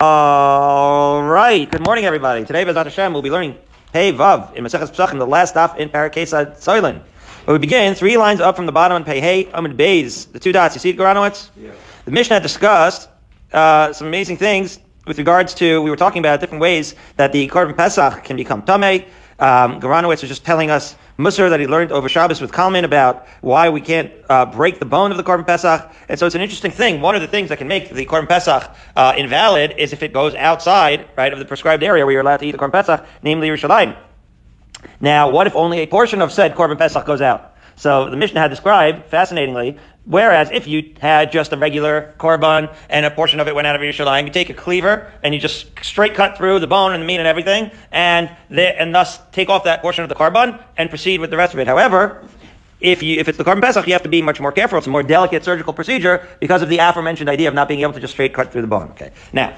All right. Good morning, everybody. Today, Bezat Hashem, we'll be learning Hey Vav in Maseches Pesachim, the last stop in Parakesa Soilin. But we begin three lines up from the bottom on Pei Hey Amid Beis, the two dots. You see it, Goranowitz? Yeah. The Mishnah discussed uh, some amazing things with regards to, we were talking about different ways that the Korban Pesach can become Tameh. Um, Goranowitz was just telling us Musar that he learned over Shabbos with Kalman about why we can't uh, break the bone of the Korban Pesach. And so it's an interesting thing. One of the things that can make the Korban Pesach uh, invalid is if it goes outside, right, of the prescribed area where you're allowed to eat the Korban Pesach, namely Yerushalayim. Now, what if only a portion of said Korban Pesach goes out? So the Mishnah had described, fascinatingly, whereas if you had just a regular korban and a portion of it went out of your Yerushalayim, you take a cleaver and you just straight cut through the bone and the meat and everything, and and thus take off that portion of the korban and proceed with the rest of it. However, if you if it's the korban pesach, you have to be much more careful. It's a more delicate surgical procedure because of the aforementioned idea of not being able to just straight cut through the bone. Okay. Now,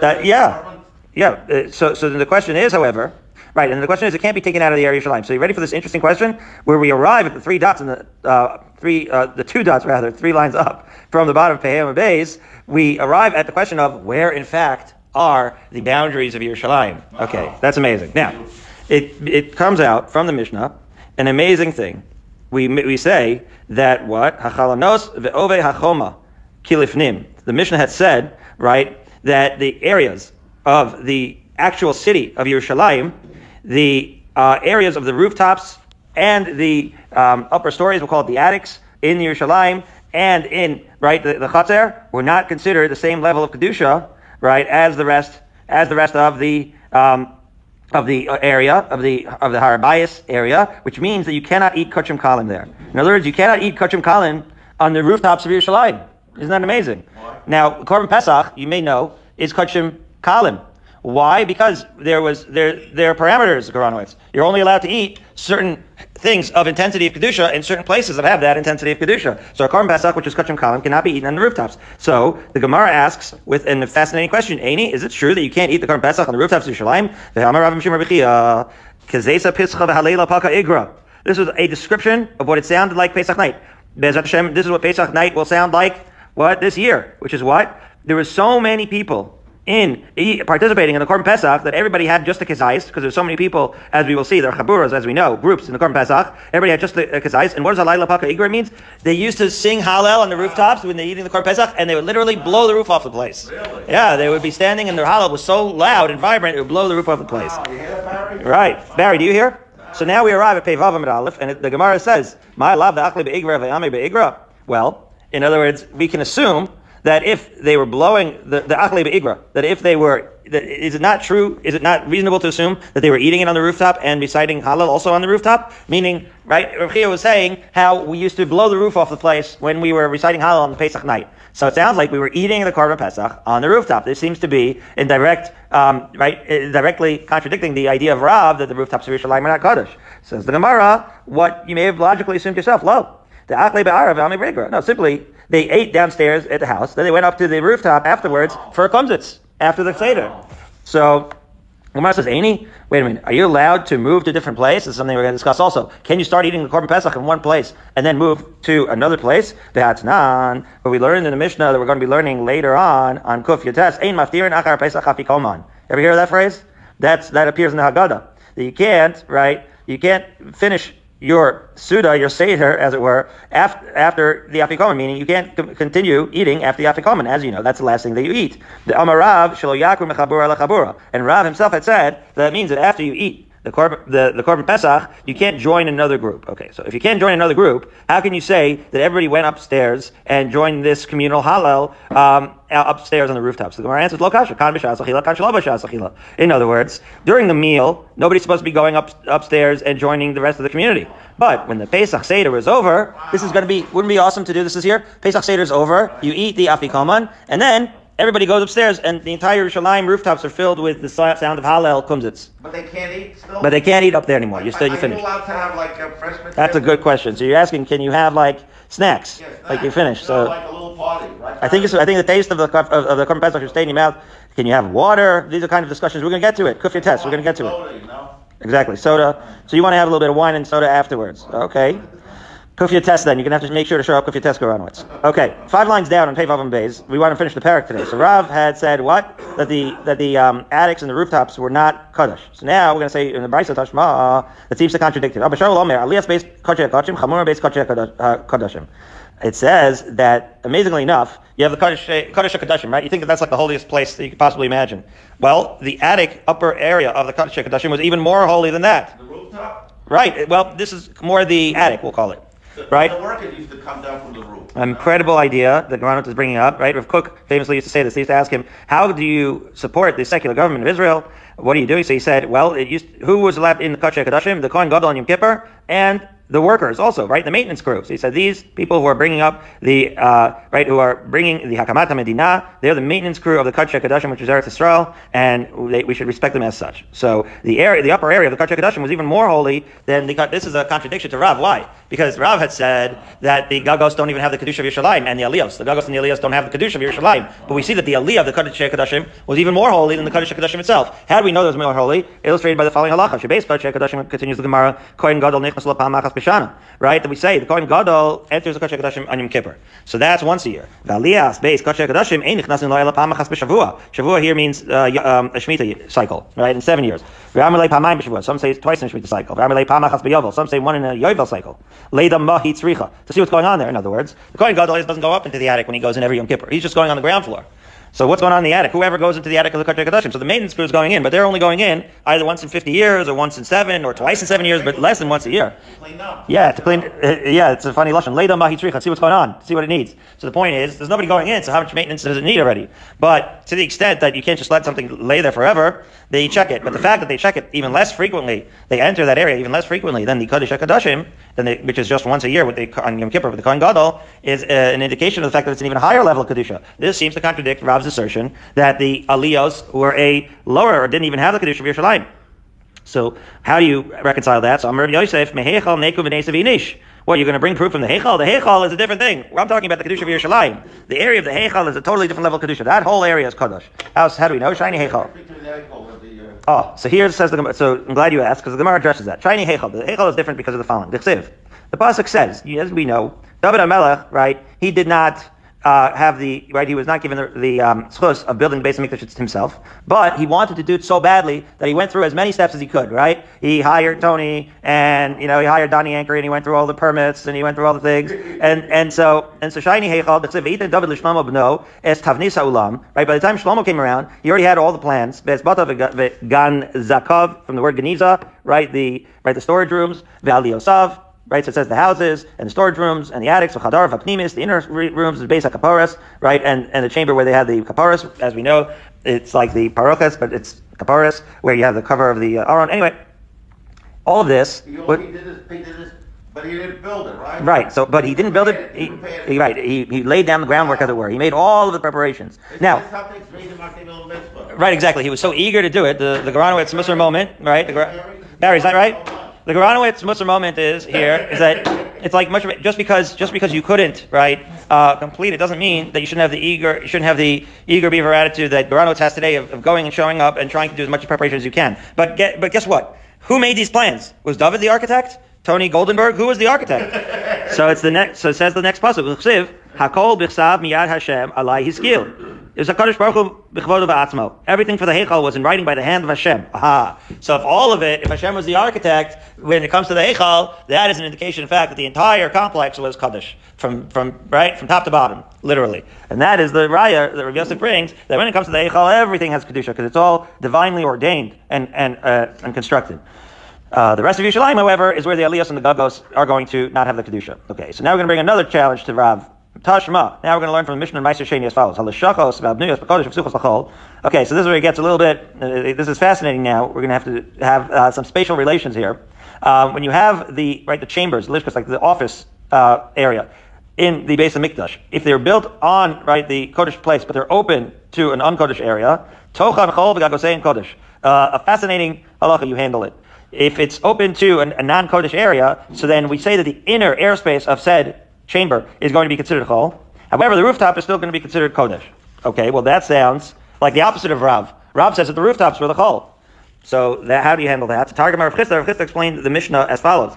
that, yeah, yeah. Uh, so so then the question is, however, Right, and the question is, it can't be taken out of the area of Yerushalayim. So you ready for this interesting question, where we arrive at the three dots in the uh, three, uh, the two dots rather, three lines up from the bottom of Pehayim Bays. We arrive at the question of where, in fact, are the boundaries of Yerushalayim. Okay, that's amazing. Now, it it comes out from the Mishnah, an amazing thing. We we say that what hachalanos ve'ove hachoma kilifnim. The Mishnah had said right that the areas of the actual city of Yerushalayim the uh, areas of the rooftops and the um, upper stories, we'll call it the attics, in Yerushalayim and in right the, the Chatzar were not considered the same level of kedusha, right, as the rest as the rest of the um, of the area of the of the Harabayas area, which means that you cannot eat kachim kalim there. In other words, you cannot eat kachim kalim on the rooftops of Yerushalayim. Isn't that amazing? Now, Korban Pesach, you may know, is kachim kalim. Why? Because there was there there are parameters, Goranowitz. You're only allowed to eat certain things of intensity of kedusha in certain places that have that intensity of kedusha. So a korban pesach, which is kachim kalim, cannot be eaten on the rooftops. So the Gemara asks with a fascinating question: Aini, is it true that you can't eat the korban pesach on the rooftops of Yerushalayim? Uh, this was a description of what it sounded like Pesach night. This is what Pesach night will sound like. What this year, which is what there were so many people in participating in the Korban Pesach that everybody had just a kezais, because there's so many people, as we will see, there are chaburas, as we know, groups in the Korban Pesach. Everybody had just a kezais. And what does Halayla Paka Igra means? They used to sing Hallel on the rooftops when they're eating the Korban Pesach, and they would literally blow the roof off the place. Really? Yeah, they would be standing, and their Hallel was so loud and vibrant, it would blow the roof off the place. Wow, Barry? Right. Barry, do you hear? So now we arrive at Pevav Amid Aleph, and the Gemara says, My love, the Achli Be'igra, Be'igra. Well, in other words, we can assume that if they were blowing the, the achle be'igra, that if they were, that, is it not true, is it not reasonable to assume that they were eating it on the rooftop and reciting Hallel also on the rooftop? Meaning, right, Rav was saying how we used to blow the roof off the place when we were reciting Hallel on the Pesach night. So it sounds like we were eating the korban pesach on the rooftop. This seems to be in direct, um, right, uh, directly contradicting the idea of Rav that the rooftops of Yerushalayim are not kaddish. Says the Gemara, what you may have logically assumed yourself, lo, No, simply they ate downstairs at the house. Then they went up to the rooftop afterwards for a kumzitz after the seder. So Gemara says, Aini, wait a minute, are you allowed to move to different place? This is something we're going to discuss also. Can you start eating the Korban Pesach in one place and then move to another place? That's non. But we learned in the Mishnah that we're going to be learning later on on Kuf Yotes, Ein maftirin achar Pesach afikoman. Ever hear that phrase? That's, that appears in the Haggadah. That you can't, right? You can't finish your suda, your seder, as it were, after, after the afikoman, meaning you can't c- continue eating after the afikoman, as you know, that's the last thing that you eat. The Amarav shelo yakur mechabura. And Rav himself had said that means that after you eat the korban, the, the korban pesach, you can't join another group. Okay, so if you can't join another group, how can you say that everybody went upstairs and joined this communal hallel um, upstairs on the rooftops? So the Gemara answers, kan In other words, during the meal, nobody's supposed to be going up upstairs and joining the rest of the community. But when the Pesach Seder is over, this is going to be, wouldn't be awesome to do this this year? Pesach Seder is over, you eat the afikoman, and then everybody goes upstairs, and the entire Yerushalayim rooftops are filled with the sound of Hallel kumzitz. But they can't eat still. But they can't eat up there anymore. You're still you finish. allowed to have like a fresh That's a good question. So you're asking, can you have like snacks, yeah, snacks. like you finish? You so like a little party. Right? I think it's, I think the taste of the of, of the korban pesach should stay in your mouth. Can you have water? These are kind of discussions. We're gonna get to it. Cook test. We're gonna get to it. Exactly, soda. So you want to have a little bit of wine and soda afterwards. Okay. Kufya test then. You're going to have to make sure to show up Kufya test Goranowitz. Okay, five lines down on Pevav and Bays. We want to finish the parak today. So Rav had said what? That the that the um, attics and the rooftops were not Kaddish. So now we're going to say in the Brisa Tashma, that seems to contradict it. Shaul Omer, Aliyas Beis Kodshei Kodshim, Chamura Beis Kodshei Kodshim. It says that, amazingly enough, you have the Kaddish Kadashim, right? You think that that's like the holiest place that you could possibly imagine. Well, the attic upper area of the Kaddish Kadashim was even more holy than that. The rooftop? Right. Well, this is more the attic, we'll call it. The- Right. The workers used to come down from the roof. An incredible idea that Geranot is bringing up, right? Rav Kook famously used to say this. They used to ask him, "How do you support the secular government of Israel? What are you doing?" So he said, "Well, it used who was allowed in the Kodesh Kadashim? The Kohen Gadol and Yom Kippur, and the workers also, right? The maintenance crew." He said, "These people who are bringing up the uh, right, who are bringing the Hakamat Medina, they're the maintenance crew of the Kodesh Kadashim, which is Eretz Yisrael, and they, we should respect them as such." So the area, the upper area of the Kodesh Kadashim was even more holy than the. This is a contradiction to Rav. Why? Because Rav had said that the Gagos don't even have the Kedusha of Yerushalayim, and the Aliyos. The Gagos and the Aliyos don't have the Kedusha of Yerushalayim. But we see that the Aliyah of the Kodesh Kadashim was even more holy than the Kodesh Kadashim itself. How do we know was more holy? Illustrated by the following halacha. Shebes Kodesh Kadashim continues the Gemara. Kohen Gadol nichnas lapam machas Right? That we say the Kohen Gadol enters the Kodesh Kadashim on Yom Kippur. So that's once a year. Aliyah base Kodesh Kadashim ein nichnasin lo lapam machas b'shavua. Shavua here means uh, um, a Shemitah cycle, right? In seven years. V'amalei pamayim b'shavua. Some say twice in a Shemitah cycle. V'amalei pamachas b'yovel. Some say one in a Yovel cycle. Leida mahi tzricha. To see what's going on there. In other words, the Kohen Gadol doesn't go up into the attic when he goes in every Yom Kippur. He's just going on the ground floor. So what's going on in the attic? Whoever goes into the attic of the Kodesh Kadashim. So the maintenance crew is going in, but they're only going in either once in 50 years or once in seven or twice in seven years, but less than once a year. Yeah, to clean. Uh, yeah, it's a funny lesson. Lay down mahi tricha, see what's going on, see what it needs. So the point is, there's nobody going in, so how much maintenance does it need already? But to the extent that you can't just let something lay there forever, they check it. But the fact that they check it even less frequently, they enter that area even less frequently than the Kodesh Kadashim, than they, which is just once a year with the on Yom Kippur with the Kohen Gadol, is uh, an indication of the fact that it's an even higher level of kedusha. This seems to contradict Assertion that the Aliyos were a lower or didn't even have the kedusha of Yerushalayim. So how do you reconcile that? So Rabbi Yosef, Mehechal Neku V'Nesav Inish. What, you're going to bring proof from the Heichal? The Heichal is a different thing. I'm talking about the Kedusha of Yerushalayim. The area of the Heichal is a totally different level of Kedusha. That whole area is Kadosh. How, how do we know? Shiny Heichal. Oh, so here it says the Gemara. So I'm glad you asked because the Gemara addresses that. Shiny Heichal. The Heichal is different because of the following. The Chsiv. The pasuk says, as we know, David Amelech, right? He did not uh, have the right. He was not given the, the um, schus of building the of Mikdash himself, but he wanted to do it so badly that he went through as many steps as he could. Right? He hired Tony, and you know he hired Donnie Anker, and he went through all the permits, and he went through all the things, and and so and so shiny Heichal. The Chsiv Eitan David Lishlomo Bno es Tavnisa Ulam. Right? By the time Shlomo came around, he already had all the plans. Gan Zakov from the word Geniza. Right? The right the storage rooms. Yosav right? So it says the houses and the storage rooms and the attics, v'chadar, v'pnimis, the inner rooms, the base of kaparas, right? And and the chamber where they had the kaparas, as we know, it's like the parochas, but it's kaparas, where you have the cover of the uh, aron. Anyway, all of this, he what- did this, he did this, but he didn't build it, right? right? So, but he didn't build it. He, he- right? He, he laid down the groundwork, as it were. He made all of the preparations. Now, it's something strange about the middle mitzvah. Right, exactly. He was so eager to do it. The the Goranowitz Musar moment, right? The Barry, is that right? The Goranowitz Musar moment is here is that it's like much of it, just because just because you couldn't right uh, complete it doesn't mean that you shouldn't have the eager you shouldn't have the eager beaver attitude that Goranowitz has today of, of going and showing up and trying to do as much preparation as you can. But get, but guess what? Who made these plans? Was David the architect? Tony Goldenberg? Who was the architect? so it's the next. So it says the next. L'chsiv, Hakol miyad Hashem alai hiskil. Was a Kaddish Baruch Hu ba'atzmo. Everything for the Heichal was in writing by the hand of Hashem. Aha. So if all of it, if Hashem was the architect, when it comes to the Heichal, that is an indication, in fact, that the entire complex was Kaddish. From, from, right, from top to bottom, literally. And that is the raya that Rav Yosef brings, that when it comes to the Heichal, everything has Kedusha, because it's all divinely ordained and, and, uh, and constructed. Uh, the rest of Yerushalayim, however, is where the Elias and the Gagos are going to not have the Kedusha. Okay, so now we're going to bring another challenge to Rav. Tashma. Now we're going to learn from the Mishnah and Ma'aser Sheni as follows. Okay, so this is where it gets a little bit, uh, this is fascinating now. We're going to have to have uh, some spatial relations here. Um, when you have the, right, the chambers, lishkas, like the office uh, area, in the base of Mikdash, if they're built on, right, the Kodesh place, but they're open to an un-Kodesh area, Tochan Chol Kodesh. Uh, a fascinating halacha, you handle it if it's open to an, a non-Kodesh area, so then we say that the inner airspace of said chamber is going to be considered Chol. However, the rooftop is still going to be considered Kodesh. Okay, well that sounds like the opposite of Rav. Rav says that the rooftops were the Chol. So that, how do you handle that? Targum Rav Chisda, Rav Chisda explained the Mishnah as follows.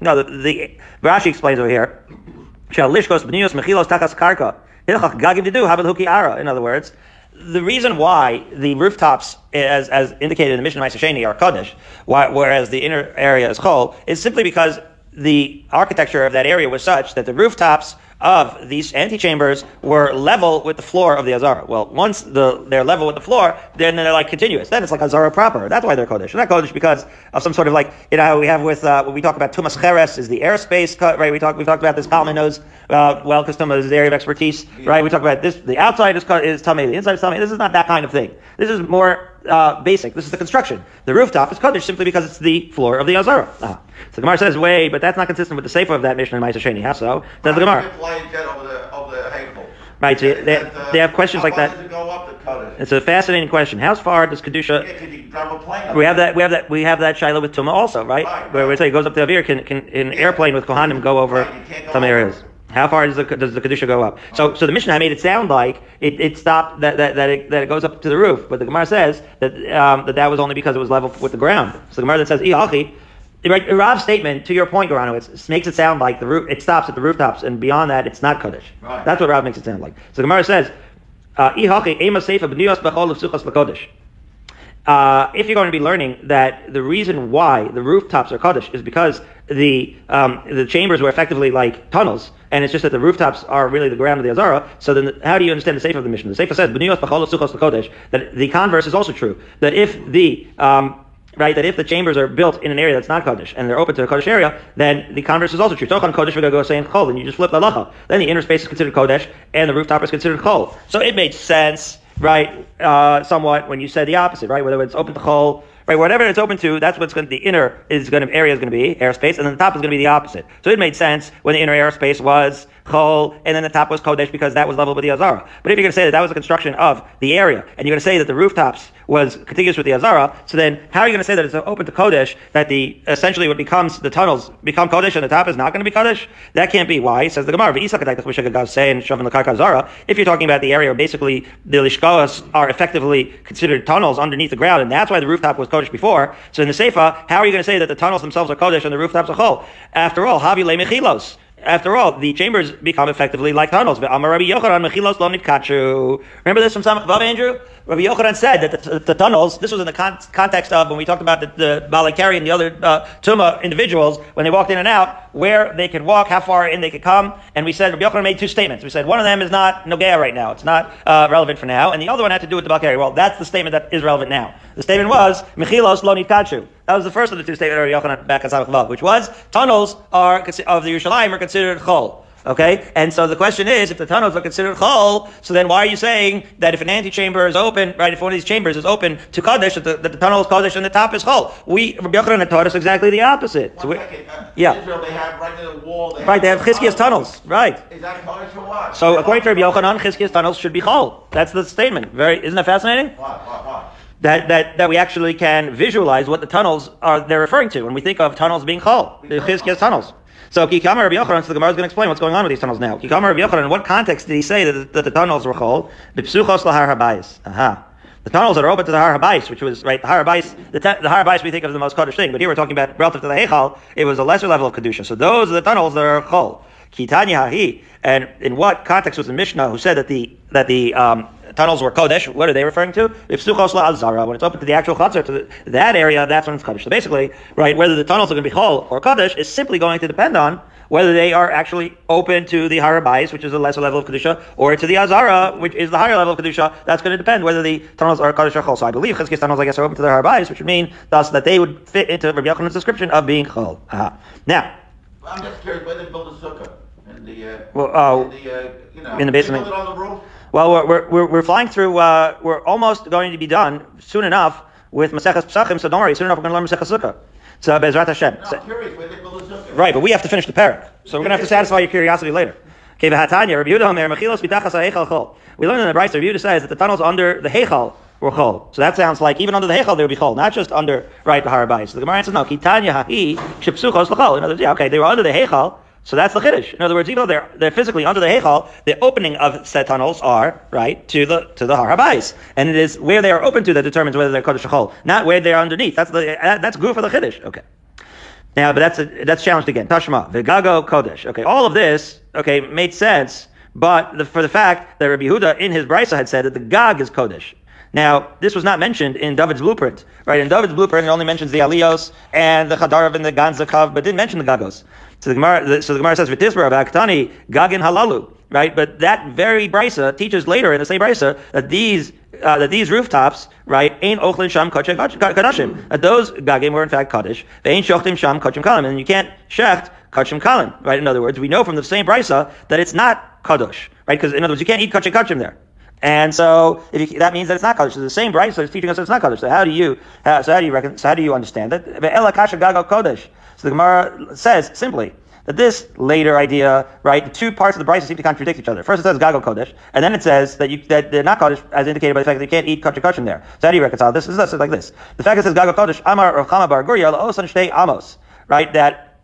No, the, the Rashi explains over here. Mechilos takas karka. Ara. In other words, the reason why the rooftops, as, as indicated in the Mishnah Ma'aser are why, whereas the inner area is Chol, is simply because the architecture of that area was such that the rooftops of these antechambers were level with the floor of the Azara. Well, once the, they're level with the floor, then they're like continuous. Then it's like Azara proper. That's why they're Kodesh. They're not Kodesh because of some sort of like, you know, we have with, uh, when we talk about Tumas Cheres is the airspace, cut right? We talk, we talked about this, Kalman knows, uh, well, because Tumas is the area of expertise, right? We talk about this, the outside is, is Tameh, the inside is Tameh. This is not that kind of thing. This is more uh, basic. This is the construction. The rooftop is Kaddish simply because it's the floor of the Azara. Ah. So the Gemara says, wait, but that's not consistent with the seifa of that Mishnah in Ma'aser Sheni. How so? Says the Gemara. Right, so they, uh, they have questions like that. It's a fascinating question. How far does kedusha? Yeah, we have that. We have that. We have that shiloh with tuma also, right? right Where we say it goes up to Avir. Can, can an yeah. airplane with kohanim go over right, some areas? How far does the, does the kedusha go up? So, so the Mishnah made it sound like it, it stopped that, that, that, it, that it goes up to the roof, but the Gemara says that um, that that was only because it was level with the ground. So the Gemara then says, "Ihachi." Right, Rav's statement, to your point, Gorano, it makes it sound like the roof, it stops at the rooftops, and beyond that, it's not Kaddish. Right. That's what Rav makes it sound like. So the Gemara says, uh, uh, if you're going to be learning that the reason why the rooftops are Kaddish is because the um, the chambers were effectively like tunnels, and it's just that the rooftops are really the ground of the Azara. So then, how do you understand the Seifa of the Mishnah? The Seifa says, that the converse is also true. That if the um, right, that if the chambers are built in an area that's not Kodesh and they're open to a Kodesh area, then the converse is also true. Tochan Kodesh, go saying Chol, and you just flip the lacha. Then the inner space is considered Kodesh and the rooftop is considered Chol. So it made sense, right, uh, somewhat when you said the opposite, right, whether it's open to Chol right? Whatever it's open to, that's what's going to, the inner is going to, area is going to be airspace, and then the top is going to be the opposite. So it made sense when the inner airspace was Chol, and then the top was Kodesh because that was level with the Azara. But if you're going to say that that was a construction of the area, and you're going to say that the rooftops was contiguous with the Azara, so then how are you going to say that it's open to Kodesh, that the, essentially what becomes, the tunnels become Kodesh and the top is not going to be Kodesh? That can't be. Why? Says the Gemara, if you're talking about the area where basically the Lishkoas are effectively considered tunnels underneath the ground, and that's why the rooftop was Kodesh before. So in the Seifa, how are you going to say that the tunnels themselves are Kodesh and the rooftops are Chol? After all, Havi Le Mechilos. After all, the chambers become effectively like tunnels. Remember this from Samach Vav, Andrew? Rabbi Yochanan said that the, the, tunnels, this was in the con- context of when we talked about the, the Balakari and the other uh, Tuma individuals, when they walked in and out, where they could walk, how far in they could come. And we said, Rabbi Yochanan made two statements. We said, one of them is not Nogea right now. It's not uh, relevant for now. And the other one had to do with the Balakari. Well, that's the statement that is relevant now. The statement was, Mechilos lo Kachu. That was the first of the two statements of Rabbi Yochanan back Samach Vav, which was, tunnels are, of the Yerushalayim are considered chol. Okay? And so the question is, if the tunnels are considered chol, so then why are you saying that if an antechamber is open, right, if one of these chambers is open to Kaddish, that the, that the tunnel is Kaddish and the top is chol? We, Rabbi Yochanan taught us exactly the opposite. So uh, yeah. Israel, they have right in the wall, they right, have they have Chizkiya's tunnels. Right. Is that or what? So according to Rabbi Yochanan, Chizkiya's tunnels should be chol. That's the statement. Very, isn't that fascinating? What, what, what? that, that, that we actually can visualize what the tunnels are they're referring to when we think of tunnels being chol, the Chizkiya's tunnels. So Kikama Rabbi Yochanan, so the Gemara is going to explain what's going on with these tunnels now. Kikama Rabbi Yochanan, in what context did he say that, that the tunnels were chol? B'psuchos lahar habayis. Aha. The tunnels that are open to the Har Habayis, which was right, the Har Habayis, the, te- the Har Habayis we think of as the most Kaddish thing, but here we're talking about relative to the Heichal, it was a lesser level of Kedusha. So those are the tunnels that are Chol. Kitanya Hahi, and in what context was the Mishnah who said that the that the um, tunnels were Kodesh, what are they referring to? If Suchos Zara, when it's open to the actual Chatzar, to the, that area, that's when it's Kodesh. So basically, right, whether the tunnels are going to be Chol or Kodesh is simply going to depend on whether they are actually open to the Harabais, which is a lesser level of Kedusha, or to the Azara, which is the higher level of Kedusha. That's going to depend whether the tunnels are Kaddish or Chol. So I believe Chizki's tunnels, I guess, are open to the Harabais, which would mean thus that they would fit into Rabbi Yochanan's description of being Chol. Uh-huh. Now, I'm just curious, where they build a sukkah? In the, uh, well, uh, in the, uh, you know, in the basement. Build it on the roof? Well, we're, we're, we're flying through, uh, we're almost going to be done soon enough with Maseches Pesachim, so don't worry, soon enough we're going to learn Maseches Sukkah. So, Bezrat Hashem. No, I'm curious, where they build a sukkah? Right, but we have to finish the parak. So we're going to have to satisfy your curiosity later. Okay, v'hatanya, Rabbi Yehuda Omer, mechilos bitachas ha'echal chol. We learned in the Brisa, Rabbi Yehuda says that the tunnels under the hechal were chol. So that sounds like even under the hechal there would be chol, not just under, right, the harabais. So the Gemara answers, no, kitanya ha'i shipsuchos l'chol. In other words, yeah, okay, they were under the hechal, so that's the chiddush. In other words, even though they're they're physically under the heichal, the opening of said tunnels are right to the to the harabais, and it is where they are open to that determines whether they're kodesh chol, not where they are underneath. That's the uh, that's good for the chiddush. Okay. Now, but that's a, that's challenged again. Tashma, Vigago Kodesh. Okay, all of this, okay, made sense, but the, for the fact that Rabbi Yehuda in his brisa had said that the Gag is Kodesh. Now, this was not mentioned in David's blueprint, right? In David's blueprint, it only mentions the Alios and the Chadarav and the Ganzakav, but didn't mention the Gagos. So the Gemara, so the Gemara says, "V'tisra about Gagin halalu." Right, but that very brisa teaches later in the same brisa that these uh, that these rooftops, right, ain't ochlin sham kadashim. That those gagim were in fact kaddish. They ain't shochtim sham kachim kalim, and you can't shecht kachim kalim. Right. In other words, we know from the same brisa that it's not kadosh. Right, because in other words, you can't eat kachim kachim there. And so you, that means that it's not kaddish. So the same brisa is teaching us that it's not kaddish. So how do you uh, so how do you reckon? So how do you understand it? So the Gemara says simply that this later idea, right, the two parts of the Brisa seem to contradict each other. First it says Gago Kodesh, and then it says that you that they're not Kodesh as indicated by the fact that you can't eat Kachar Kachim there. So how do you reconcile this? This is like this. The fact that it says Gago Kodesh, Amar Rav Chama Bar Guria, La'osan Shtei Amos, right, that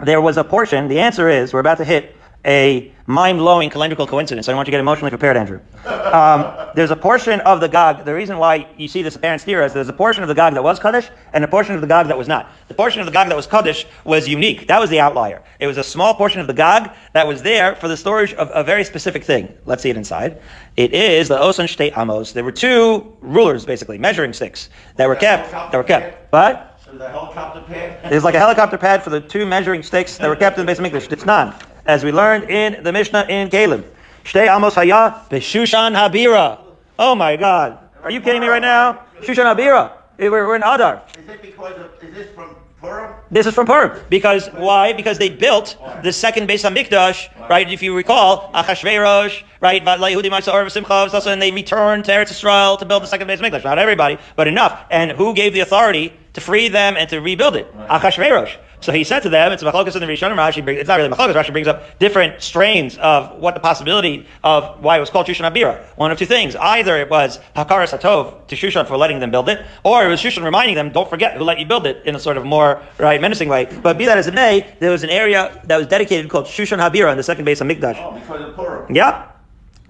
there was a portion, the answer is, we're about to hit a mind-blowing calendrical coincidence. I don't want you to get emotionally prepared, Andrew. Um, there's a portion of the Gog. The reason why you see this apparent steer is there's a portion of the Gog that was Kaddish and a portion of the Gog that was not. The portion of the Gog that was Kaddish was unique. That was the outlier. It was a small portion of the Gog that was there for the storage of a very specific thing. Let's see it inside. It is the Osan Shtei Amos. There were two rulers, basically, measuring sticks that were kept. That were kept. But the helicopter pad? There's like a helicopter pad for the two measuring sticks that were kept in the base of English. It's none as we learned in the Mishnah in Keilim. Shtei Amos Haya Beshushan Habira. Oh my God. Are you kidding me right now? Shushan Habira. Eh, we're, we're in Adar. Is it because of, is this from Purim? This is from Purim. Because, why? Because they built the second base on Mikdash, right? If you recall, Achashverosh, right? And they returned to Eretz Israel to build the second base of Mikdash. Not everybody, but enough. And who gave the authority to free them and to rebuild it? Achashverosh. So he said to them, it's a Machlokas in the Rishonim, Rashi brings, it's not really Machlokas, Rashi brings up different strains of what the possibility of why it was called Shushan Abira. One of two things. Either it was Hakaras Hatov to Shushan for letting them build it, or it was Shushan reminding them, don't forget who let you build it in a sort of more, right, menacing way. But be that as it may, there was an area that was dedicated called Shushan Habira in the second base of Mikdash. Oh, because of Purim. Yeah.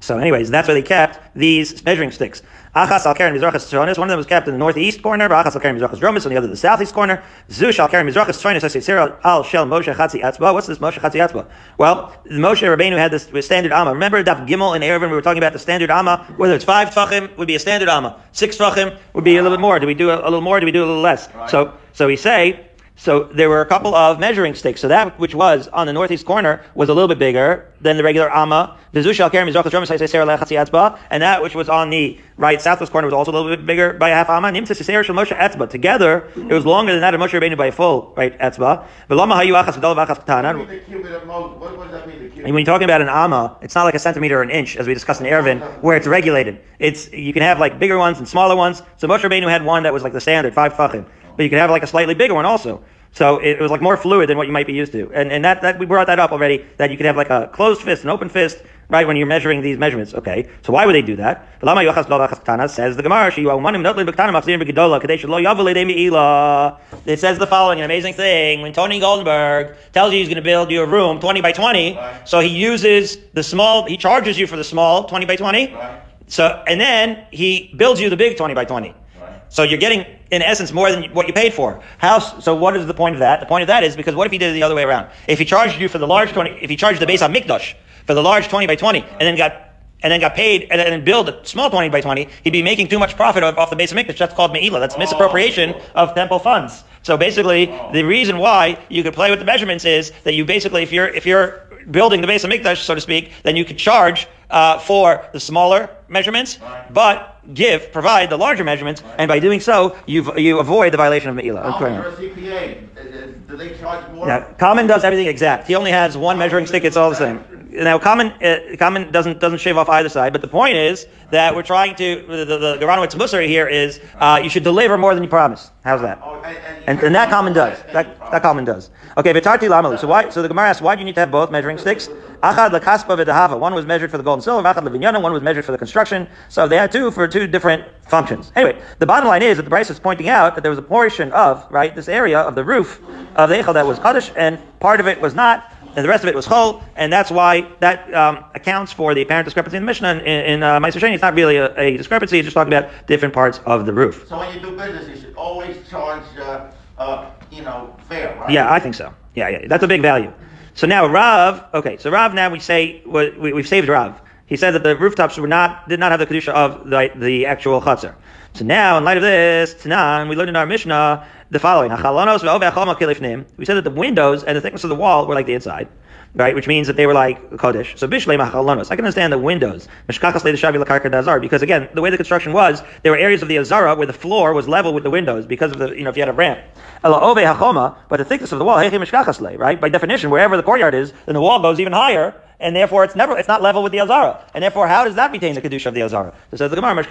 So anyways, that's where they kept these measuring sticks. Achas al Karen Mizrachas Tzronis, one of them was kept in the northeast corner, Achas al Karen Mizrachas Dromis, and the other the southeast corner. Zush al Karen Mizrachas Tzronis, I say al Shel Moshe Chatzi Atzba. What's this Moshe Chatzi Atzba? Well, Moshe Rabbeinu had this standard Amma. Remember Daf Gimel in Eruvin, we were talking about the standard Amma, whether it's five Tvachim would be a standard Amma, six Tvachim would be a little bit more. Do we do a, a little more? Do we do a little less? Right. So, so we say, so there were a couple of measuring sticks. So that which was on the northeast corner was a little bit bigger than the regular amma. And that which was on the right southwest corner was also a little bit bigger by a half amma. Together, it was longer than that of Moshe Rabbeinu by a full right etzba. And when you're talking about an amma, it's not like a centimeter or an inch, as we discussed in Eruvin, where it's regulated. It's you can have like bigger ones and smaller ones. So Moshe Rabbeinu had one that was like the standard, five fachim but you could have like a slightly bigger one also. So it, was like more fluid than what you might be used to. And, and that, that, we brought that up already, that you could have like a closed fist, an open fist, right, when you're measuring these measurements. Okay. So why would they do that? Says the Gemara, uh, it says the following, an amazing thing. When Tony Goldenberg tells you he's going to build you a room 20 by 20, Right. so he uses the small, he charges you for the small 20 by 20. Right. So, and then he builds you the big 20 by 20. So you're getting, in essence, more than what you paid for. How? So what is the point of that? The point of that is because what if he did it the other way around? If he charged you for the large twenty, if he charged the base on mikdash for the large twenty by twenty, and then got and then got paid and then billed a small twenty by twenty, he'd be making too much profit off, off the base of mikdash. That's called meila. That's misappropriation of temple funds. So basically, the reason why you could play with the measurements is that you basically, if you're if you're building the base of mikdash, so to speak, then you could charge uh, for the smaller measurements, but give, provide the larger measurements, and by doing so, you you avoid the violation of Me'ilah. Uh, uh, Do they charge more? Now, Kalman does everything exact. He only has one measuring stick. It's all the same. Now, Kalman uh, Kalman doesn't doesn't shave off either side. But the point is that we're trying to the the, the Geronowitz Musar here is uh, you should deliver more than you promise. How's that? And, and, that Kalman does. That, that Kalman does. Okay, Vitarti Lamalu. So why? So the Gemara asks, why do you need to have both measuring sticks? Achad lakaspa v'dahava. One was measured for the gold and silver. Achad. One was measured for the construction. So they had two for two different functions. Anyway, the bottom line is that the Brisa is pointing out that there was a portion of right this area of the roof of the Heichal that was kaddish, and part of it was not. And the rest of it was chol, and that's why that um, accounts for the apparent discrepancy in the Mishnah. In, in uh, Sheni, it's not really a, a discrepancy; it's just talking about different parts of the roof. So when you do business, you should always charge uh, uh, you know, fair, right? Yeah, I think so. Yeah, yeah, that's a big value. So now Rav, okay, so Rav now we say we, we've saved Rav. He said that the rooftops were not did not have the kedusha of the the actual chutzner. So now, in light of this, Tanan, we learned in our Mishnah the following: We said that the windows and the thickness of the wall were like the inside right? Which means that they were like kodesh. So bishlei machalonos. I can understand the windows. Because again, the way the construction was, there were areas of the azara where the floor was level with the windows because of the you know if you had a ramp. But the thickness of the wall, right? By definition, wherever the courtyard is, then the wall goes even higher and therefore it's never it's not level with the Azara. And therefore, how does that retain the kedusha of the Azara? So says the Gemara,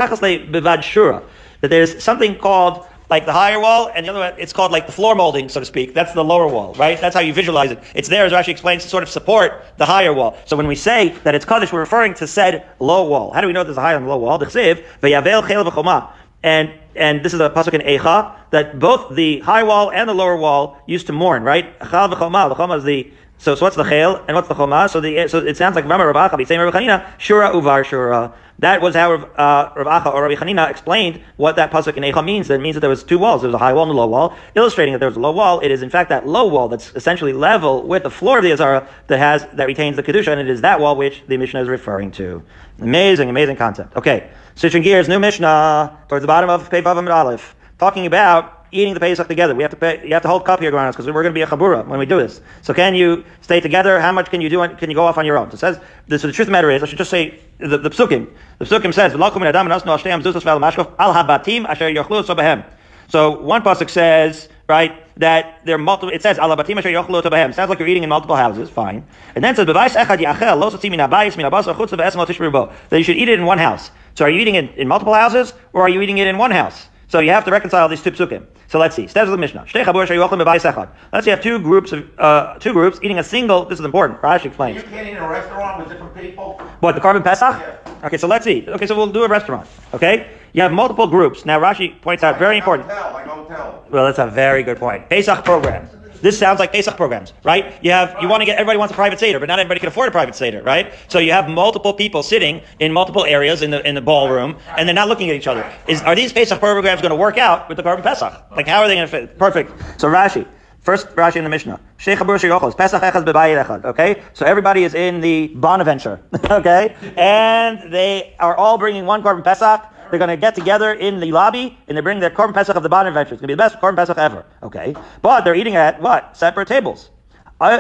that there's something called like the higher wall, and the other one, it's called like the floor molding, so to speak. That's the lower wall, right? That's how you visualize it. It's there, as Rashi explains, to sort of support the higher wall. So when we say that it's Kaddish, we're referring to said low wall. How do we know there's a higher and low wall? The Tziv, Ve'yavel Chel And and this is a pasuk in Eicha that both the high wall and the lower wall used to mourn, right? The choma is the so, so what's the chel and what's the choma? So the so it sounds like Rama Rav Acha, saying Rav Chanina, Shura Uvar Shura. That was how uh, Rav Acha or Rabbi Chanina explained what that pasuk in Eicha means. That means that there was two walls. There was a high wall and a low wall, illustrating that there was a low wall. It is in fact that low wall that's essentially level with the floor of the Azara that has that retains the kedusha, and it is that wall which the Mishnah is referring to. Amazing, amazing concept. Okay, switching gears, new Mishnah towards the bottom of Pei Vav Aleph, talking about eating the Pesach together. We have to pay, you have to hold here, Granos, because we're going to be a chabura when we do this. So can you stay together? How much can you do? Can you go off on your own? So it says, this, so the truth of the matter is, I should just say, the, the psukim, the psukim says, so one pasuk says, right, that there are multiple. It says alabatim asher yochlu tabahem. Sounds like you're eating in multiple houses. Fine. And then it says b'vayis echad yachel lo sotzim min abayis min abasar chutz v'esem tishribo. That you should eat it in one house. So are you eating it in multiple houses or are you eating it in one house? So you have to reconcile these two psukim. So let's see. Steps of the Mishnah. Let's say you have two groups of uh, two groups eating a single. This is important. Rashi explains. You can't eat in a restaurant with different people. What the korban pesach? Yeah. Okay, so let's see. Okay, so we'll do a restaurant. Okay, you have multiple groups. Now Rashi points out very Like important. Hotel, like hotel. Well, that's a very good point. Pesach program. This sounds like Pesach programs, right? You have you want to get everybody wants a private seder, but not everybody can afford a private seder, right? So you have multiple people sitting in multiple areas in the in the ballroom, and they're not looking at each other. Is are these Pesach programs going to work out with the Korban Pesach? Like how are they going to fit? Perfect. So Rashi. First Rashi in the Mishnah. Sheikh Abur. Pesach echad bebayit echad. Okay? So everybody is in the Bonaventure. okay? And they are all bringing one Korban Pesach. They're going to get together in the lobby and they bring their Korban Pesach of the Bonaventure. It's going to be the best Korban Pesach ever. Okay? But they're eating at what? Separate tables. Uh.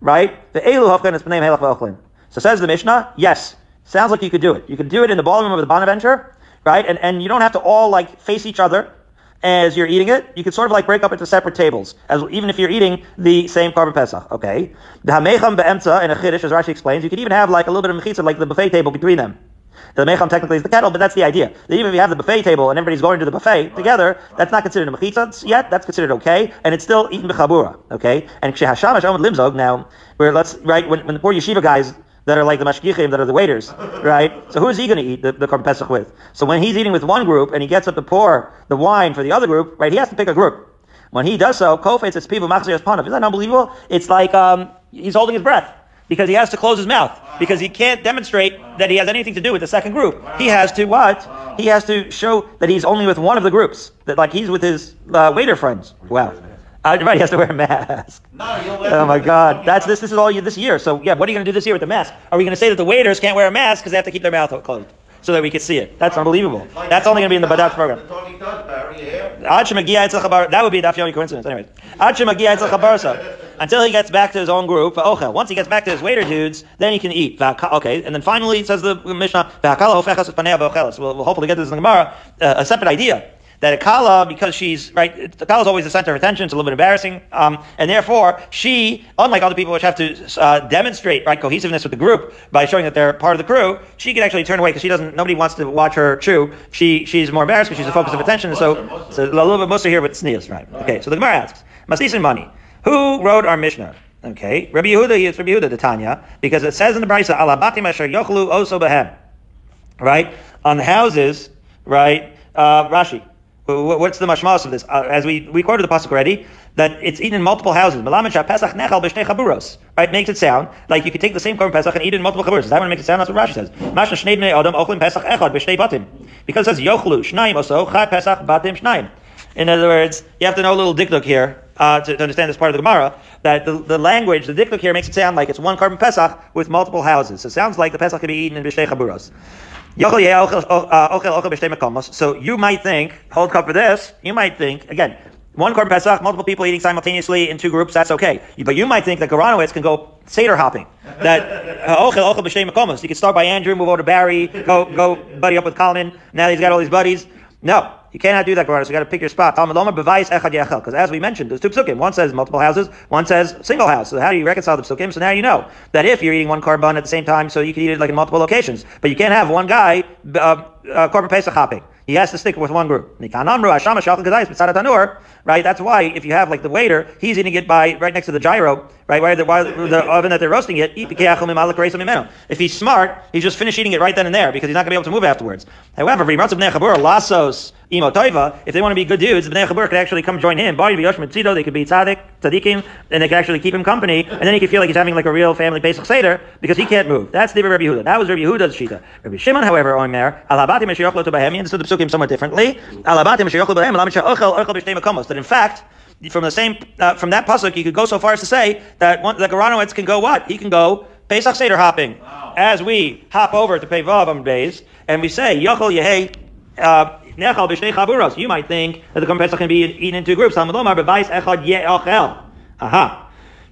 Right? So says the Mishnah, yes. Sounds like you could do it. You could do it in the ballroom of the Bonaventure, right? And, and you don't have to all like face each other as you're eating it. You can sort of like break up into separate tables, as even if you're eating the same korban pesach. Okay. The hamecham be'emtza in a chiddush, as Rashi explains, you can even have like a little bit of mechitza, like the buffet table between them. The mecham technically is the kettle, but that's the idea. That even if you have the buffet table and everybody's going to the buffet together, that's not considered a mechitza yet. That's considered okay, and it's still eaten b'chabura. Okay. And kshehashamash omid limzog. Now, where let's right when, when the poor yeshiva guys that are like the mashgichim, that are the waiters, right? So who is he going to eat the, the korban pesach with? So when he's eating with one group and he gets up to pour the wine for the other group, right? He has to pick a group. When he does so, kofetz its people machzir panav. Isn't that unbelievable? It's like um, he's holding his breath because he has to close his mouth because he can't demonstrate that he has anything to do with the second group. He has to what? He has to show that he's only with one of the groups. That like he's with his uh, waiter friends. Wow. Right, he has to wear a mask. No, you'll Oh my God, that's this. This is all you this year. So yeah, what are you going to do this year with the mask? Are we going to say that the waiters can't wear a mask because they have to keep their mouth closed so that we can see it? That's unbelievable. That's only going to be in the Badat program. The Tony does, Barry, yeah. Ad shemagia etzel chabar- That would be a Daf Yomi coincidence. Anyways, Ad shemagia etzel chabarsa. Until he gets back to his own group. Once he gets back to his waiter dudes, then he can eat. Okay, and then finally says the Mishnah, v'akala hofechas panei v'ochelas. We'll we'll hopefully get to this in the Gemara. Uh, a separate idea that a kala, because she's right, the kala is always the center of attention. It's a little bit embarrassing, um, and therefore she, unlike other people which have to uh, demonstrate right cohesiveness with the group by showing that they're part of the crew, she can actually turn away because she doesn't. Nobody wants to watch her chew. She she's more embarrassed because she's the focus of attention. So, so a little bit muster here with sneers, right? Okay, so the Gemara asks, Maslisin money. Who wrote our Mishnah? Okay, Rabbi Yehuda. It's Rabbi Yehuda, the Tanya, because it says in the Brisa, "Alabatim asher yochlu oso behem." Right on the houses, right? Uh, Rashi. Wh- What's the mashmalos of this? Uh, as we, we quoted the pasuk already, that it's eaten in multiple houses. Pesach nechal b'shnei chaburos. Right? Makes it sound like you could take the same korban pesach and eat it in multiple chaburos. Is that what makes it sound? That's what Rashi says. Mashna shnei bnei adam ochlim pesach echad b'shnei batim. Because it says yochlu shnaim also chai pesach batim shnaim. In other words, you have to know a little dikduk here uh, to, to, understand this part of the Gemara. That the, the language, the dikduk here makes it sound like it's one korban pesach with multiple houses. So it sounds like the pesach can be eaten in b'shtei chaburos. Uh, so you might think, hold cup for this. You might think again one korban pesach, multiple people eating simultaneously in two groups, that's okay. But you might think that Garanowitz can go Seder hopping. That ochel ochel. You can start by Andrew, move over to Barry, go go buddy up with Colin. Now he's got all these buddies. No, you cannot do that, Garanowitz. You got to pick your spot. Because as we mentioned, there's two psukim. One says multiple houses, one says single house. So how do you reconcile the psukim? So now you know that if you're eating one korban at the same time, so you can eat it like in multiple locations. But you can't have one guy uh, uh, korban pesach hopping. He has to stick with one group. Right? That's why if you have like the waiter, he's eating it by right next to the gyro, right? While the, while the oven that they're roasting it, if he's smart, he's just finished eating it right then and there because he's not going to be able to move afterwards. However, if they want to be good dudes, Bnei Chabur could actually come join him. They could be tzaddik, tzaddikim, and they could actually keep him company, and then he could feel like he's having like a real family Pesach Seder because he can't move. That's the Rabbi Yehuda. That was Rabbi Yehuda's shita. Rabbi Shimon, however, Omer, alabati meshiyochlo to behem, he understood the psukim somewhat differently. Alabati b'shtei makomos. That in fact, from the same, uh, from that pasuk, you could go so far as to say that one, the Garanowitz can go what? He can go Pesach Seder hopping. Wow. As we hop over to Pevav on days, and we say, Yochel Yehei, uh, chaburos. You might think that the Korban Pesach can be eaten in two groups. Talmud Lomar b'vais echad ye'achel. Aha.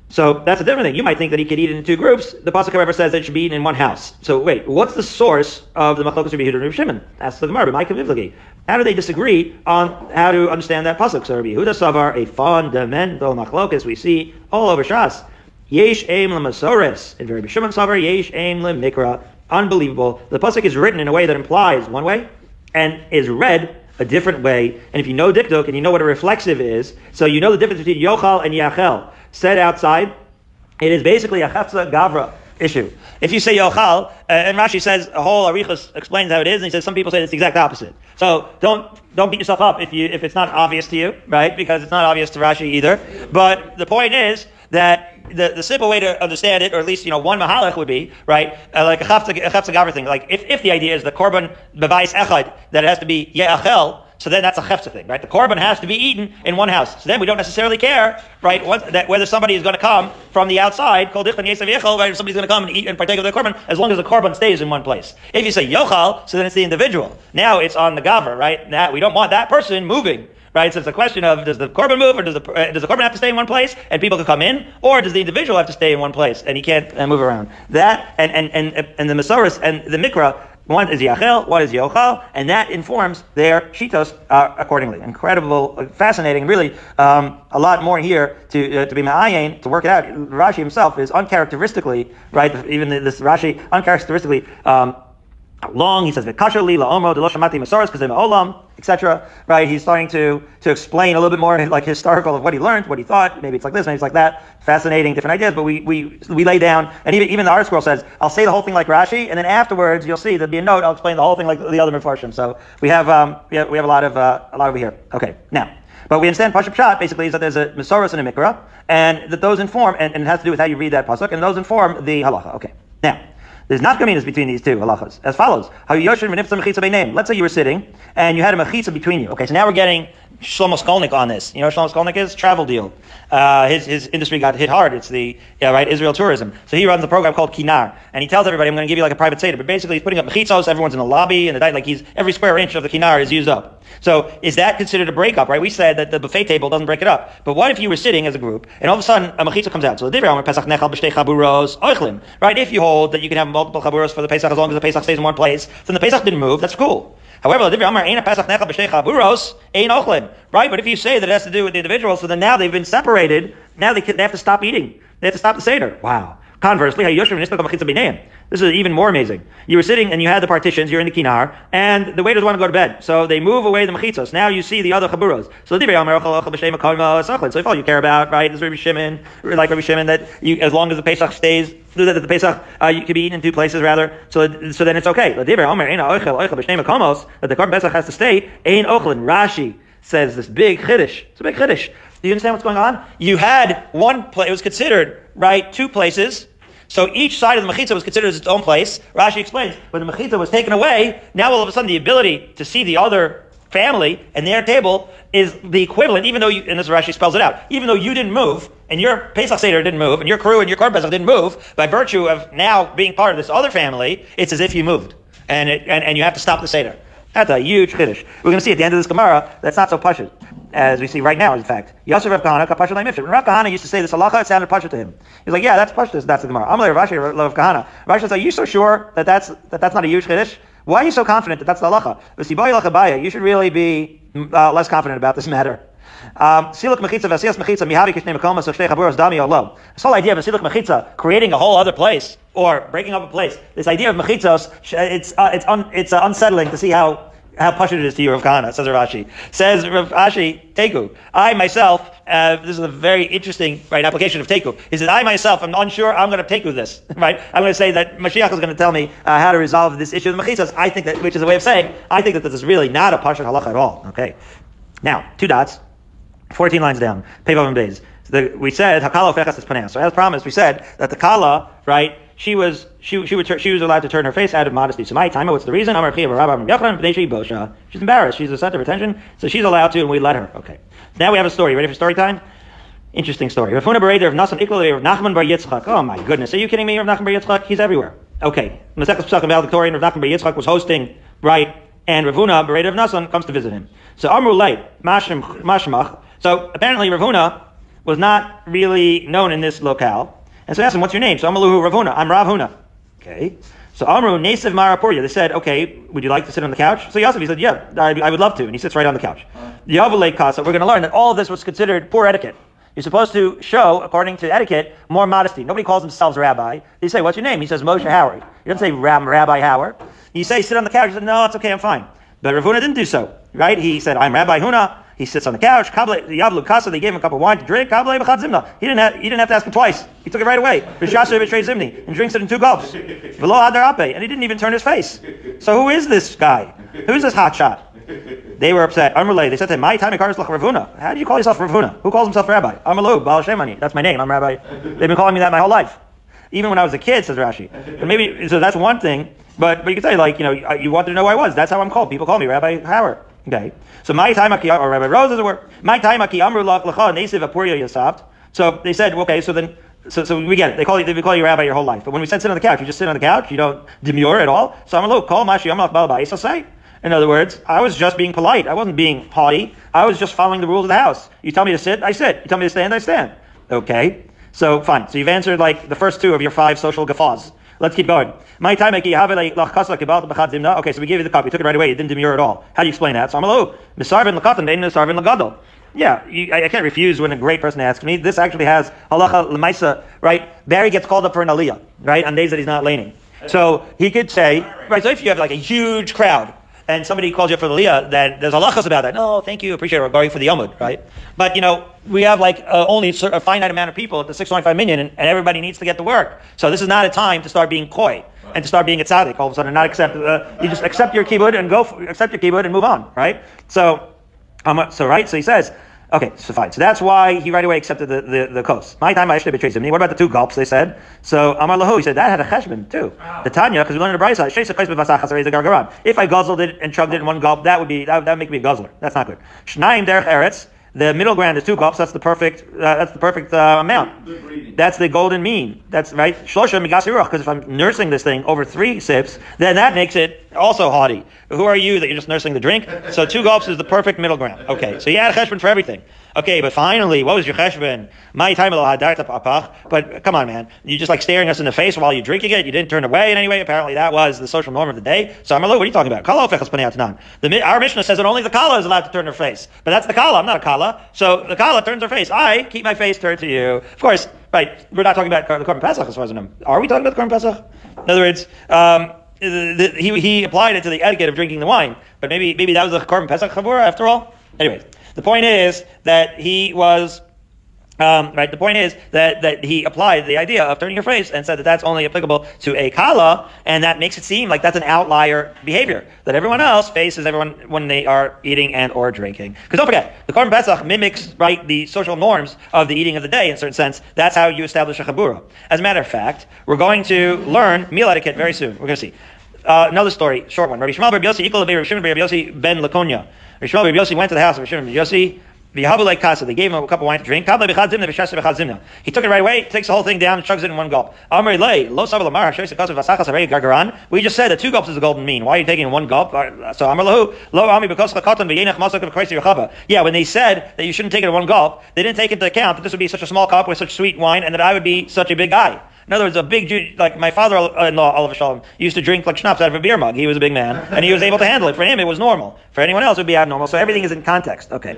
So that's a different thing. You might think that he could eat it in two groups. The pasuk, however, says that it should be eaten in one house. So wait, what's the source of the machlokas Rabbi Yehuda and Rabbi Shimon? That's the Gemara. Ma'ika Vivlagi. How do they disagree on how to understand that pasuk? So Rabbi Yehuda Savar, a fundamental machlokas we see all over Shas. Yesh aim lemasores. And Rabbi Shimon Savar, yesh aim lemikra. Unbelievable. The pasuk is written in a way that implies one way, and is read a different way. And if you know dikduk and you know what a reflexive is, so you know the difference between yochal and yachel, said outside, it is basically a chafza gavra issue. If you say yochal, uh, and Rashi says a whole arichas explains how it is, and he says some people say it's the exact opposite. So don't don't beat yourself up if you if it's not obvious to you, right? Because it's not obvious to Rashi either. But the point is that the, the simple way to understand it, or at least you know one mahalach would be right, uh, like a chafza thing. Like if, if the idea is the korban bevice echad that it has to be yeachel, so then that's a chefza thing, right? The korban has to be eaten in one house. So then we don't necessarily care, right, what, that whether somebody is going to come from the outside, called right, if somebody's going to come and eat and partake of the korban, as long as the korban stays in one place. If you say yochal, so then it's the individual. Now it's on the gaver, right? Now we don't want that person moving right? So it's a question of does the korban move, or does the uh, does the korban have to stay in one place and people can come in, or does the individual have to stay in one place and he can't uh, move around? That and and and and the Masoris and the Mikra. One is Yachel, one is Yochal, and that informs their Shitos uh, accordingly. Incredible, uh, fascinating, really um, a lot more here to uh, to be Ma'ayin, to work it out. Rashi himself is uncharacteristically, right, even this Rashi, uncharacteristically um, long. He says, "V'kasher li la'omo de lo shamati masoras because olam." etc. Right? He's starting to to explain a little bit more like historical of what he learned, what he thought. Maybe it's like this, maybe it's like that. Fascinating, different ideas. But we we we lay down, and even even the ArtScroll says, I'll say the whole thing like Rashi, and then afterwards you'll see there'll be a note. I'll explain the whole thing like the other Mefarshim. So we have um we have, we have a lot of uh, a lot over here. Okay, now. But we understand Pashup Pshat basically is that there's a Masoros and a Mikra, and that those inform, and, and it has to do with how you read that Pasuk, and those inform the halacha. Okay. Now, there's not communis between these two halachas. As follows: Let's say you were sitting and you had a mechitza between you. Okay, so now we're getting Shlomo Skolnick on this. You know Shlomo Skolnick is? Travel deal. Uh, his, his industry got hit hard. It's the, yeah, right, Israel tourism. So he runs a program called Kinar. And he tells everybody, I'm going to give you like a private seder. But basically he's putting up mechitzos, everyone's in the lobby, and the like he's, every square inch of the Kinar is used up. So is that considered a breakup, right? We said that the buffet table doesn't break it up. But what if you were sitting as a group, and all of a sudden a mechitza comes out? So the Pesach Nechal B'Shtei Chaburos Oichlim, right? If you hold that you can have multiple chaburos for the Pesach as long as the Pesach stays in one place, then the Pesach didn't move, that's cool. However, the Amar ain't a Pesach Nechal B'Shtei Chaburos, ain't Oichlim, right? But if you say that it has to do with the individual, so then now they've been separated. Now they, can, they have to stop eating. They have to stop the seder. Wow. Conversely, this is even more amazing. You were sitting and you had the partitions, you're in the kinar, and the waiters want to go to bed. So they move away the mechitzos. Now you see the other chaburos. So so if all you care about, right, is Rabbi Shimon, like Rabbi Shimon, that you, as long as the Pesach stays, that the Pesach, uh, you can be eaten in two places rather, so, so then it's okay. That the Korban Pesach has to stay, Ein Ochlin. Rashi says this big chiddush. It's a big chiddush. Do you understand what's going on? You had one place, it was considered, right, two places. So each side of the mechitza was considered as its own place. Rashi explains when the mechitza was taken away, now all of a sudden the ability to see the other family and their table is the equivalent, even though you, and this Rashi spells it out, even though you didn't move, and your Pesach Seder didn't move, and your crew and your Korban Pesach didn't move, by virtue of now being part of this other family, it's as if you moved. And, it, and, and you have to stop the Seder. That's a huge chiddush. We're going to see at the end of this Gemara, that's not so pashut, as we see right now, in fact. Yosef Rav Kahana, Mifshit. When Rav Kahana used to say this halacha, it sounded pashut to him. He's like, yeah, that's pashut, that's the Gemara. I'm like, Rav Ashi, Rav Kahana. Ashi are you so sure that that's, that that's not a huge chiddush? Why are you so confident that that's the halacha? You should really be uh, less confident about this matter. Um. This whole idea of a siluk mechitza creating a whole other place or breaking up a place. This idea of mechitzos, it's uh, it's un, it's uh, unsettling to see how how pashut it is to you, Rav Kahana, says Rashi. Says Rav Ashi, Teku. I myself, uh, this is a very interesting right application of Teku. He says, I myself, I'm unsure, I'm going to Teku this, right? I'm going to say that Mashiach is going to tell me uh, how to resolve this issue of Mechitzas. I think that, which is a way of saying, I think that this is really not a pashut halacha at all. Okay. Now, two dots, 14 lines down, Pevav and Beis. So we said, Hakala ofechas is panas. So as promised, we said that the Kala, right, she was she she would she was allowed to turn her face out of modesty. So my time, what's the reason? She's embarrassed. She's the center of attention, so she's allowed to, and we let her. Okay. So Now we have a story. Ready for story time? Interesting story. Of of Nachman Bar Yitzchak. Oh my goodness, are you kidding me? Rav Nachman Bar Yitzchak, he's everywhere. Okay. Masechus Pesachim valedictorian Rav Nachman Bar Yitzchak was hosting, right? And Ravuna Bereder of Nasan comes to visit him. So Amru Leit Mashmach. So apparently Ravuna was not really known in this locale. And so I asked him, what's your name? So I'm Amaluhu Ravuna. I'm Rav Huna. Okay. So Amru Nasiv Marapurya. They said, okay, would you like to sit on the couch? So Yosef, he said, yeah, I, I would love to. And he sits right on the couch. Uh-huh. Yavale Kasa, we're going to learn that all of this was considered poor etiquette. You're supposed to show, according to etiquette, more modesty. Nobody calls themselves rabbi. They say, what's your name? He says, Moshe Howard. He doesn't say Rabbi Howard. You say, sit on the couch. He said, no, it's okay, I'm fine. But Ravuna didn't do so, right? He said, I'm Rabbi Huna. He sits on the couch. They gave him a cup of wine to drink. He didn't have, he didn't have to ask him twice. He took it right away. And drinks it in two gulps. And he didn't even turn his face. So who is this guy? Who is this hotshot? They were upset. Unrelated. They said to him, My time Ravuna. How do you call yourself Ravuna? Who calls himself Rabbi? I'm Alub, Baal Shemani. That's my name. I'm Rabbi. They've been calling me that my whole life. Even when I was a kid, says Rashi. But maybe, so that's one thing. But, but you can say, like, you know, you wanted to know who I was. That's how I'm called. People call me Rabbi Howard. Okay. So my time or Rabbi Rose is a word. My time amru nesiv apuria yasabt. So they said, okay, so then so, so we get it. They call you, they call you rabbi your whole life. But when we said sit on the couch, you just sit on the couch. You don't demur at all. So I'm a call mashi amalach balabais. say. In other words, I was just being polite. I wasn't being haughty. I was just following the rules of the house. You tell me to sit, I sit. You tell me to stand, I stand. Okay. So fine. So you've answered like the first two of your five social guffaws. Let's keep going. My time, okay, so we gave you the cup. You took it right away. You didn't demur at all. How do you explain that? So I'm yeah, you, I, I, can't refuse when a great person asks me. This actually has halacha lemaisa, right? Barry gets called up for an aliyah, right, on days that he's not laning. So he could say, right, so if you have like a huge crowd, and somebody calls you for the aliyah, then there's a halachas about that. No, thank you, appreciate it. We're going for the Yomud, right? But you know, we have like uh, only a finite amount of people at the 6.5 million, and, and, everybody needs to get to work. So this is not a time to start being coy and to start being a tzaddik all of a sudden, not accept. Uh, you just accept your kibbud and go for, accept your kibbud and move on, right? So, um, so right. So he says. Okay, so fine. So that's why he right away accepted the, the, the coast. My time I actually betrayed him. What about the two gulps? They said. So Amar Lahu, he said that had a cheshbon too. Wow. The Tanya, because we learned in the Brisa, if I guzzled it and chugged it in one gulp, that would be that would, that would make me a guzzler. That's not good. Shnaim derech eretz. The middle ground is two gulps. That's the perfect. Uh, that's the perfect uh, amount. That's the golden mean. That's right. Shlosha Because if I'm nursing this thing over three sips, then that makes it also haughty. Who are you that you're just nursing the drink? So two gulps is the perfect middle ground. Okay. So you had a cheshbon for everything. Okay, but finally, what was your cheshbon? My time. But come on, man. You just like staring us in the face while you're drinking it. You didn't turn away in any way. Apparently, that was the social norm of the day. So I'm like, what are you talking about? The Our Mishnah says that only the kala is allowed to turn her face. But that's the kala. I'm not a kala. So the kala turns her face. I keep my face turned to you. Of course, right. We're not talking about the Korban Pesach as far as I know. Are we talking about the Korban Pesach? In other words, um, the, the, he, he applied it to the etiquette of drinking the wine, but maybe maybe that was a Korban Pesach chavura after all. Anyway, the point is that he was Um, right. The point is that, that he applied the idea of turning your face and said that that's only applicable to a kala, and that makes it seem like that's an outlier behavior that everyone else faces everyone when they are eating and or drinking. Because don't forget, the korban pesach mimics right the social norms of the eating of the day in a certain sense. That's how you establish a chabura. As a matter of fact, we're going to learn meal etiquette very soon. We're going to see. Uh, another story, short one. Rabbi Shmuel Rabbi Yossi Shimon Rabbi Yossi ben Lakonia. Rabbi Yossi went to the house of Rabbi Yossi. They gave him a cup of wine to drink. He took it right away, takes the whole thing down, chugs it in one gulp. We just said that two gulps is the golden mean. Why are you taking one gulp? So Yeah, when they said that you shouldn't take it in one gulp, they didn't take into account that this would be such a small cup with such sweet wine and that I would be such a big guy. In other words, a big Jew, like my father-in-law, alav hashalom, used to drink like schnapps out of a beer mug. He was a big man, and he was able to handle it. For him, it was normal. For anyone else, it would be abnormal. So everything is in context. Okay.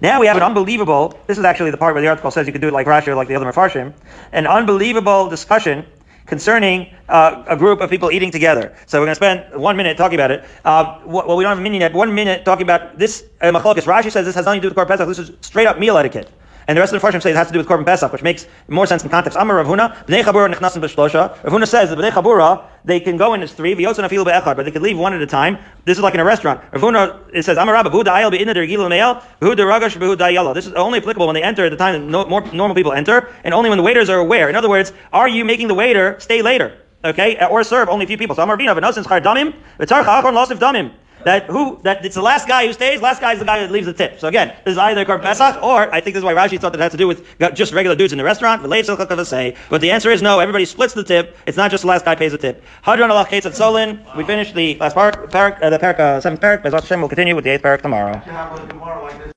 Now we have an unbelievable, this is actually the part where the article says you could do it like Rashi or like the other Mefarshim, an unbelievable discussion concerning uh, a group of people eating together. So we're going to spend one minute talking about it. Uh, well, we don't have a minute yet. One minute talking about this uh, Rashi says this has nothing to do with Korban Pesach. This is straight up meal etiquette. And the rest of the Farshim say it has to do with Korban Pesach, which makes more sense in context. Amar Rav Huna, Bnei Chabura nechnasim b'shlosha. Rav Huna says that Bnei Chabura, they can go in as three, v'yotzon afilu be'echad, but they can leave one at a time. This is like in a restaurant. Rav Huna, it says, Amar Rabba, Buda ayel be'inna der gilu me'el, Buda ragash be'huda yellow. This is only applicable when they enter at the time that no, more normal people enter, and only when the waiters are aware. In other words, are you making the waiter stay later? Okay, or serve only a few people. So Amar Bina, v'nosin schar damim, v'tzarcha achon losif damim that who that it's the last guy who stays. Last guy is the guy that leaves the tip. So again, this is either Korban Pesach or I think this is why Rashi thought that it had to do with just regular dudes in the restaurant. Related to say, but the answer is no. Everybody splits the tip. It's not just the last guy pays the tip. Hadran alach at Solin. We finished the last part, parak, uh, the parak, uh, seventh parak. Bezat Hashem will continue with the eighth parak tomorrow.